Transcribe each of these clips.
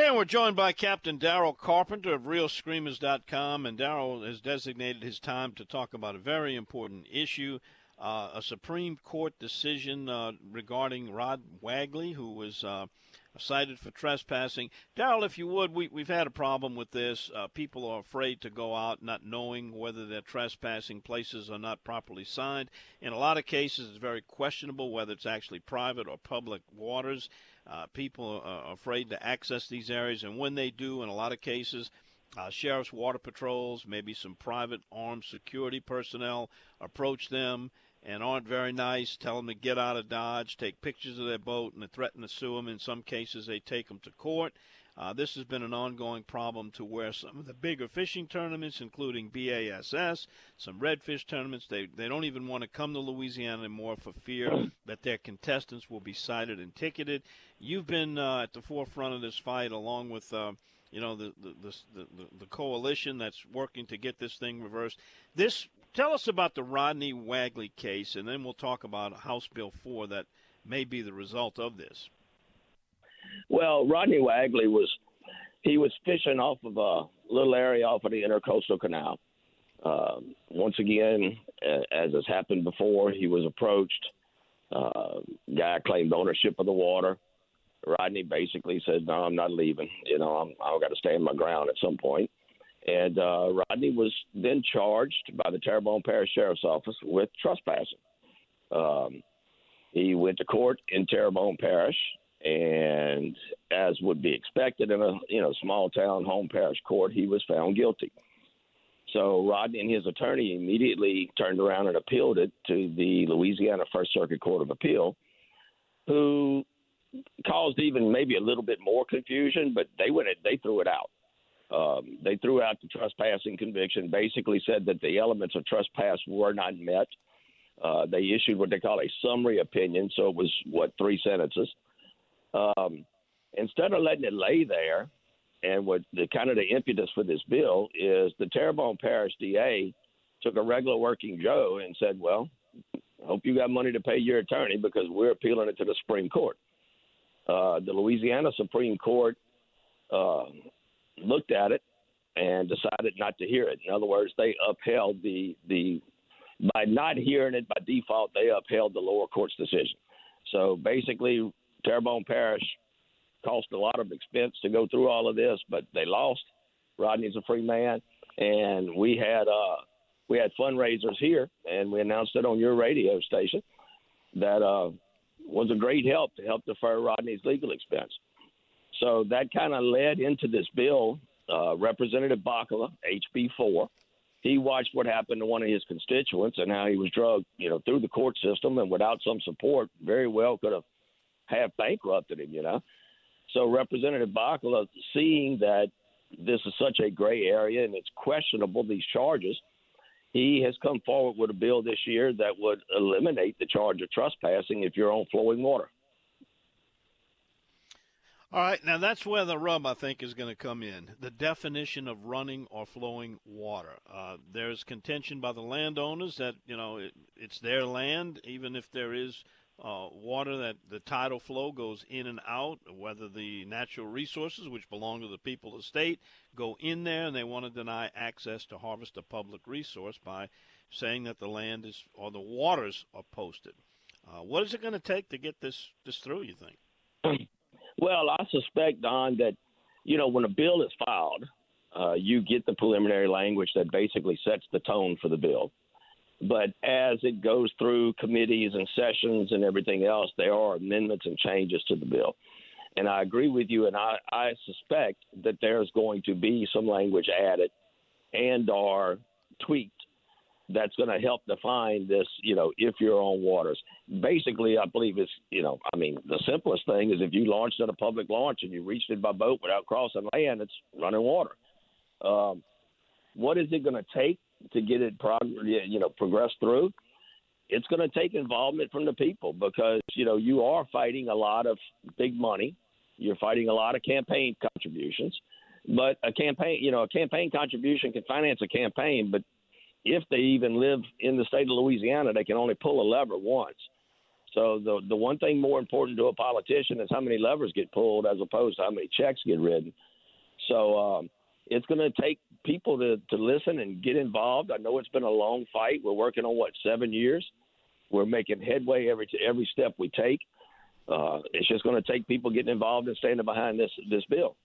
And we're joined by Captain Daryl Carpenter of RealScreamers.com. And Daryl has designated his time to talk about a very important issue uh, a Supreme Court decision uh, regarding Rod Wagley, who was uh, cited for trespassing. Daryl, if you would, we, we've had a problem with this. Uh, people are afraid to go out not knowing whether they're trespassing. Places are not properly signed. In a lot of cases, it's very questionable whether it's actually private or public waters. Uh, people are afraid to access these areas, and when they do, in a lot of cases, uh, sheriff's water patrols, maybe some private armed security personnel approach them and aren't very nice, tell them to get out of Dodge, take pictures of their boat, and threaten to sue them. In some cases, they take them to court. Uh, this has been an ongoing problem to where some of the bigger fishing tournaments, including BASS, some redfish tournaments, they, they don't even want to come to Louisiana anymore for fear that their contestants will be cited and ticketed. You've been uh, at the forefront of this fight along with. Uh, you know the the, the the the coalition that's working to get this thing reversed. This tell us about the Rodney Wagley case, and then we'll talk about House Bill 4 that may be the result of this. Well, Rodney Wagley was he was fishing off of a little area off of the Intercoastal Canal. Uh, once again, as has happened before, he was approached. Uh, guy claimed ownership of the water. Rodney basically said, "No, I'm not leaving. You know, I'm, I've got to stand my ground at some point." And uh, Rodney was then charged by the Terrebonne Parish Sheriff's Office with trespassing. Um, he went to court in Terrebonne Parish, and as would be expected in a you know small town home parish court, he was found guilty. So Rodney and his attorney immediately turned around and appealed it to the Louisiana First Circuit Court of Appeal, who caused even maybe a little bit more confusion, but they went they threw it out. Um, they threw out the trespassing conviction, basically said that the elements of trespass were not met. Uh, they issued what they call a summary opinion, so it was, what, three sentences. Um, instead of letting it lay there, and what the kind of the impetus for this bill is the Terrebonne Parish DA took a regular working Joe and said, well, hope you got money to pay your attorney because we're appealing it to the Supreme Court. Uh, the Louisiana Supreme Court uh, looked at it and decided not to hear it. In other words, they upheld the the by not hearing it by default, they upheld the lower court's decision. So basically, Terrebonne Parish cost a lot of expense to go through all of this, but they lost. Rodney's a free man, and we had uh, we had fundraisers here, and we announced it on your radio station that uh, was a great help to help defer Rodney's legal expense. So that kind of led into this bill. Uh, Representative Bacala, HB4, he watched what happened to one of his constituents and how he was drugged, you know, through the court system and without some support, very well could have have bankrupted him, you know. So Representative Bacala, seeing that this is such a gray area and it's questionable these charges, he has come forward with a bill this year that would eliminate the charge of trespassing if you're on flowing water. All right, now that's where the rub I think is going to come in. The definition of running or flowing water. Uh, there's contention by the landowners that you know it, it's their land, even if there is uh, water that the tidal flow goes in and out. Whether the natural resources, which belong to the people of the state, go in there, and they want to deny access to harvest a public resource by saying that the land is or the waters are posted. Uh, what is it going to take to get this this through? You think? Well, I suspect, Don, that, you know, when a bill is filed, uh, you get the preliminary language that basically sets the tone for the bill. But as it goes through committees and sessions and everything else, there are amendments and changes to the bill. And I agree with you, and I, I suspect that there's going to be some language added and are tweaked that's going to help define this, you know, if you're on waters. Basically, I believe it's, you know, I mean, the simplest thing is if you launched at a public launch and you reached it by boat without crossing land, it's running water. Um, what is it going to take to get it, prog- you know, progress through? It's going to take involvement from the people because, you know, you are fighting a lot of big money. You're fighting a lot of campaign contributions. But a campaign, you know, a campaign contribution can finance a campaign, but if they even live in the state of Louisiana, they can only pull a lever once. So the the one thing more important to a politician is how many levers get pulled as opposed to how many checks get written. So um, it's going to take people to to listen and get involved. I know it's been a long fight. We're working on what seven years. We're making headway every every step we take. Uh, it's just going to take people getting involved and standing behind this this bill.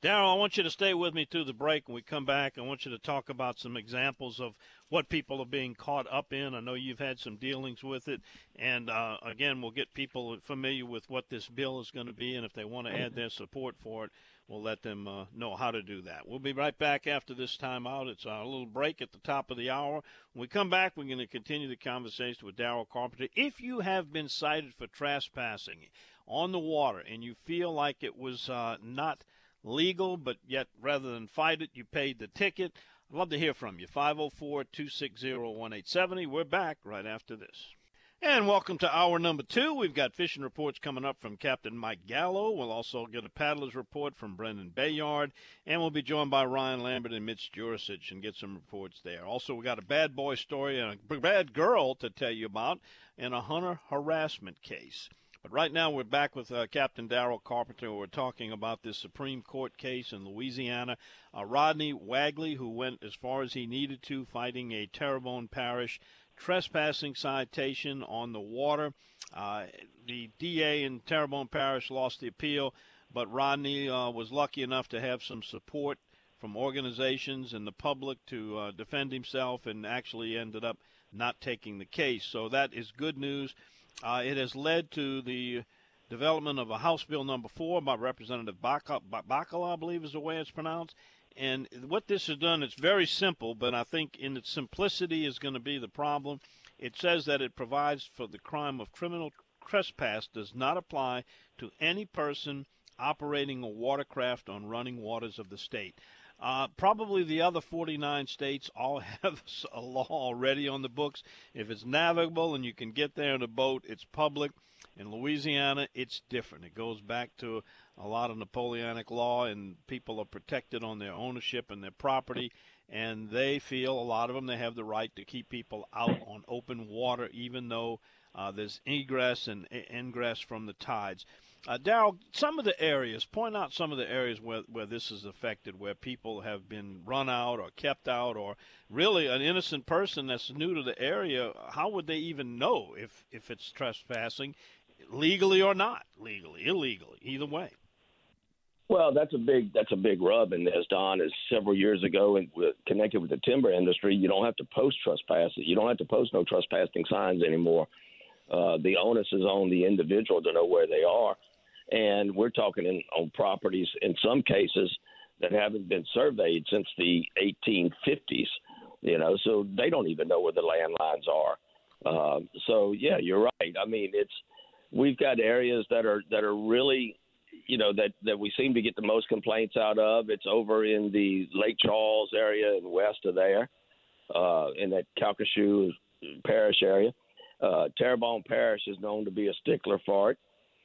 Darrell, I want you to stay with me through the break. When we come back, I want you to talk about some examples of what people are being caught up in. I know you've had some dealings with it. And uh, again, we'll get people familiar with what this bill is going to be. And if they want to add their support for it, we'll let them uh, know how to do that. We'll be right back after this time out. It's a little break at the top of the hour. When we come back, we're going to continue the conversation with Darrell Carpenter. If you have been cited for trespassing on the water and you feel like it was uh, not – legal, but yet rather than fight it, you paid the ticket. I'd love to hear from you. 504 260 1870. We're back right after this. And welcome to hour number two. We've got fishing reports coming up from Captain Mike Gallo. We'll also get a paddler's report from Brendan Bayard. And we'll be joined by Ryan Lambert and Mitch Jurisich and get some reports there. Also, we got a bad boy story and a bad girl to tell you about in a hunter harassment case. But right now we're back with uh, Captain Darrell Carpenter. We're talking about this Supreme Court case in Louisiana. Uh, Rodney Wagley, who went as far as he needed to, fighting a Terrebonne Parish trespassing citation on the water. Uh, the DA in Terrebonne Parish lost the appeal, but Rodney uh, was lucky enough to have some support from organizations and the public to uh, defend himself and actually ended up not taking the case. So that is good news. Uh, it has led to the development of a House Bill number four by Representative Bacala, I believe is the way it's pronounced. And what this has done, it's very simple, but I think in its simplicity is going to be the problem. It says that it provides for the crime of criminal trespass does not apply to any person operating a watercraft on running waters of the state. Uh, probably the other 49 states all have a law already on the books. If it's navigable and you can get there in a boat, it's public. In Louisiana, it's different. It goes back to a lot of Napoleonic law, and people are protected on their ownership and their property. And they feel, a lot of them, they have the right to keep people out on open water, even though uh, there's egress and ingress from the tides. Uh, Darrell, some of the areas, point out some of the areas where, where this is affected, where people have been run out or kept out, or really an innocent person that's new to the area, how would they even know if, if it's trespassing, legally or not legally, illegally, either way? Well, that's a big that's a big rub in this, Don. Is several years ago and connected with the timber industry, you don't have to post trespass. You don't have to post no trespassing signs anymore. Uh, the onus is on the individual to know where they are and we're talking in, on properties in some cases that haven't been surveyed since the 1850s. You know, so they don't even know where the landlines are. Uh, so yeah, you're right. I mean, it's we've got areas that are that are really, you know, that that we seem to get the most complaints out of. It's over in the Lake Charles area and west of there, uh, in that Calcasieu Parish area. Uh, Terrebonne Parish is known to be a stickler for it.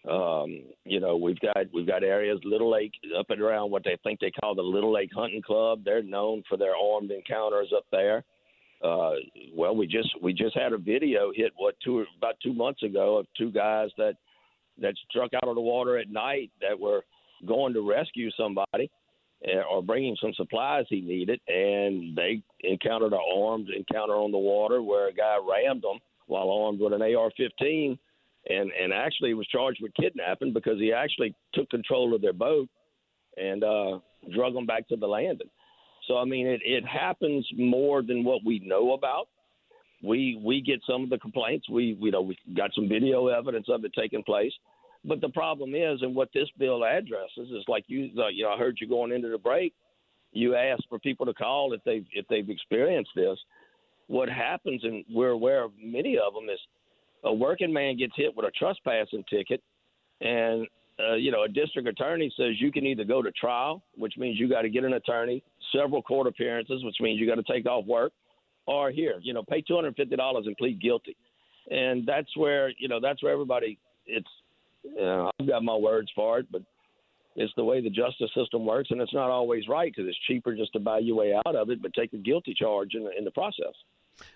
Um, you know, we've got we've got areas, Little Lake, up and around what they think they call the Little Lake Hunting Club. They're known for their armed encounters up there. Uh, well, we just we just had a video hit what two about two months ago of two guys that that struck out of the water at night that were going to rescue somebody eh, or bringing some supplies he needed, and they encountered an armed encounter on the water where a guy rammed them while armed with an AR-15 and and actually was charged with kidnapping because he actually took control of their boat and uh, drug them back to the landing. So I mean, it, it happens more than what we know about. We we get some of the complaints. We we know we got some video evidence of it taking place. But the problem is, and what this bill addresses is like you, uh, you know, I heard you going into the break. You asked for people to call if they've if they've experienced this. What happens, and we're aware of many of them, is a working man gets hit with a trespassing ticket, and uh, you know a district attorney says you can either go to trial, which means you got to get an attorney, several court appearances, which means you got to take off work, or here, you know, pay two hundred fifty dollars and plead guilty, and that's where you know that's where everybody. It's you know, I've got my words for it, but it's the way the justice system works, and it's not always right because it's cheaper just to buy your way out of it, but take a guilty charge in the, in the process.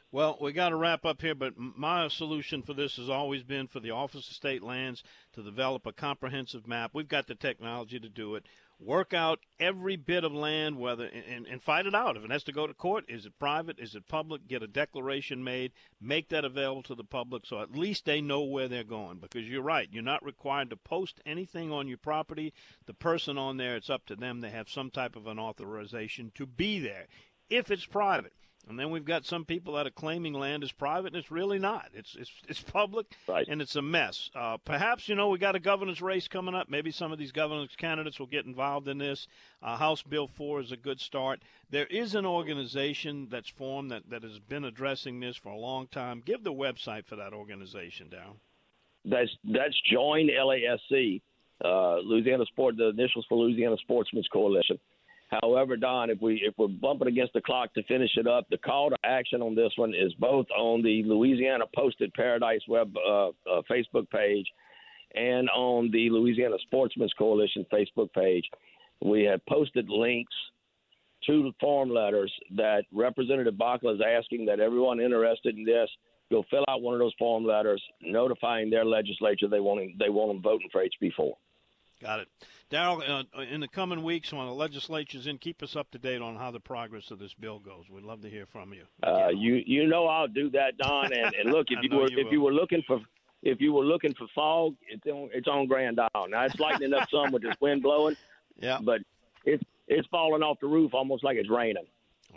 Well, we got to wrap up here, but my solution for this has always been for the Office of State Lands to develop a comprehensive map. We've got the technology to do it. Work out every bit of land, whether and, and fight it out. If it has to go to court, is it private? Is it public? Get a declaration made. Make that available to the public, so at least they know where they're going. Because you're right, you're not required to post anything on your property. The person on there, it's up to them. They have some type of an authorization to be there. If it's private, and then we've got some people that are claiming land is private, and it's really not. It's it's it's public, right. and it's a mess. Uh, perhaps you know we got a governor's race coming up. Maybe some of these governor's candidates will get involved in this. Uh, House Bill Four is a good start. There is an organization that's formed that, that has been addressing this for a long time. Give the website for that organization, Darrell. That's that's Join LASC, uh, Louisiana Sport. The initials for Louisiana Sportsmen's Coalition. However, Don, if we if we're bumping against the clock to finish it up, the call to action on this one is both on the Louisiana Posted Paradise web uh, uh, Facebook page and on the Louisiana Sportsmen's Coalition Facebook page. We have posted links to form letters that Representative Bacala is asking that everyone interested in this go fill out one of those form letters notifying their legislature they want they want them voting for HB4. Got it. Darrell, uh, in the coming weeks when the legislature's in, keep us up to date on how the progress of this bill goes. We'd love to hear from you. Uh, you you know I'll do that, Don. And, and look, if you were you if you were looking for if you were looking for fog, it's on it's on Grand Isle. Now it's lightening up some with this wind blowing. Yeah. But it's it's falling off the roof almost like it's raining.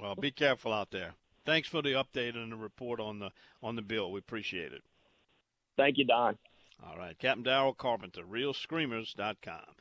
Well, be careful out there. Thanks for the update and the report on the on the bill. We appreciate it. Thank you, Don. All right, Captain Darrell Carpenter, RealScreamers.com.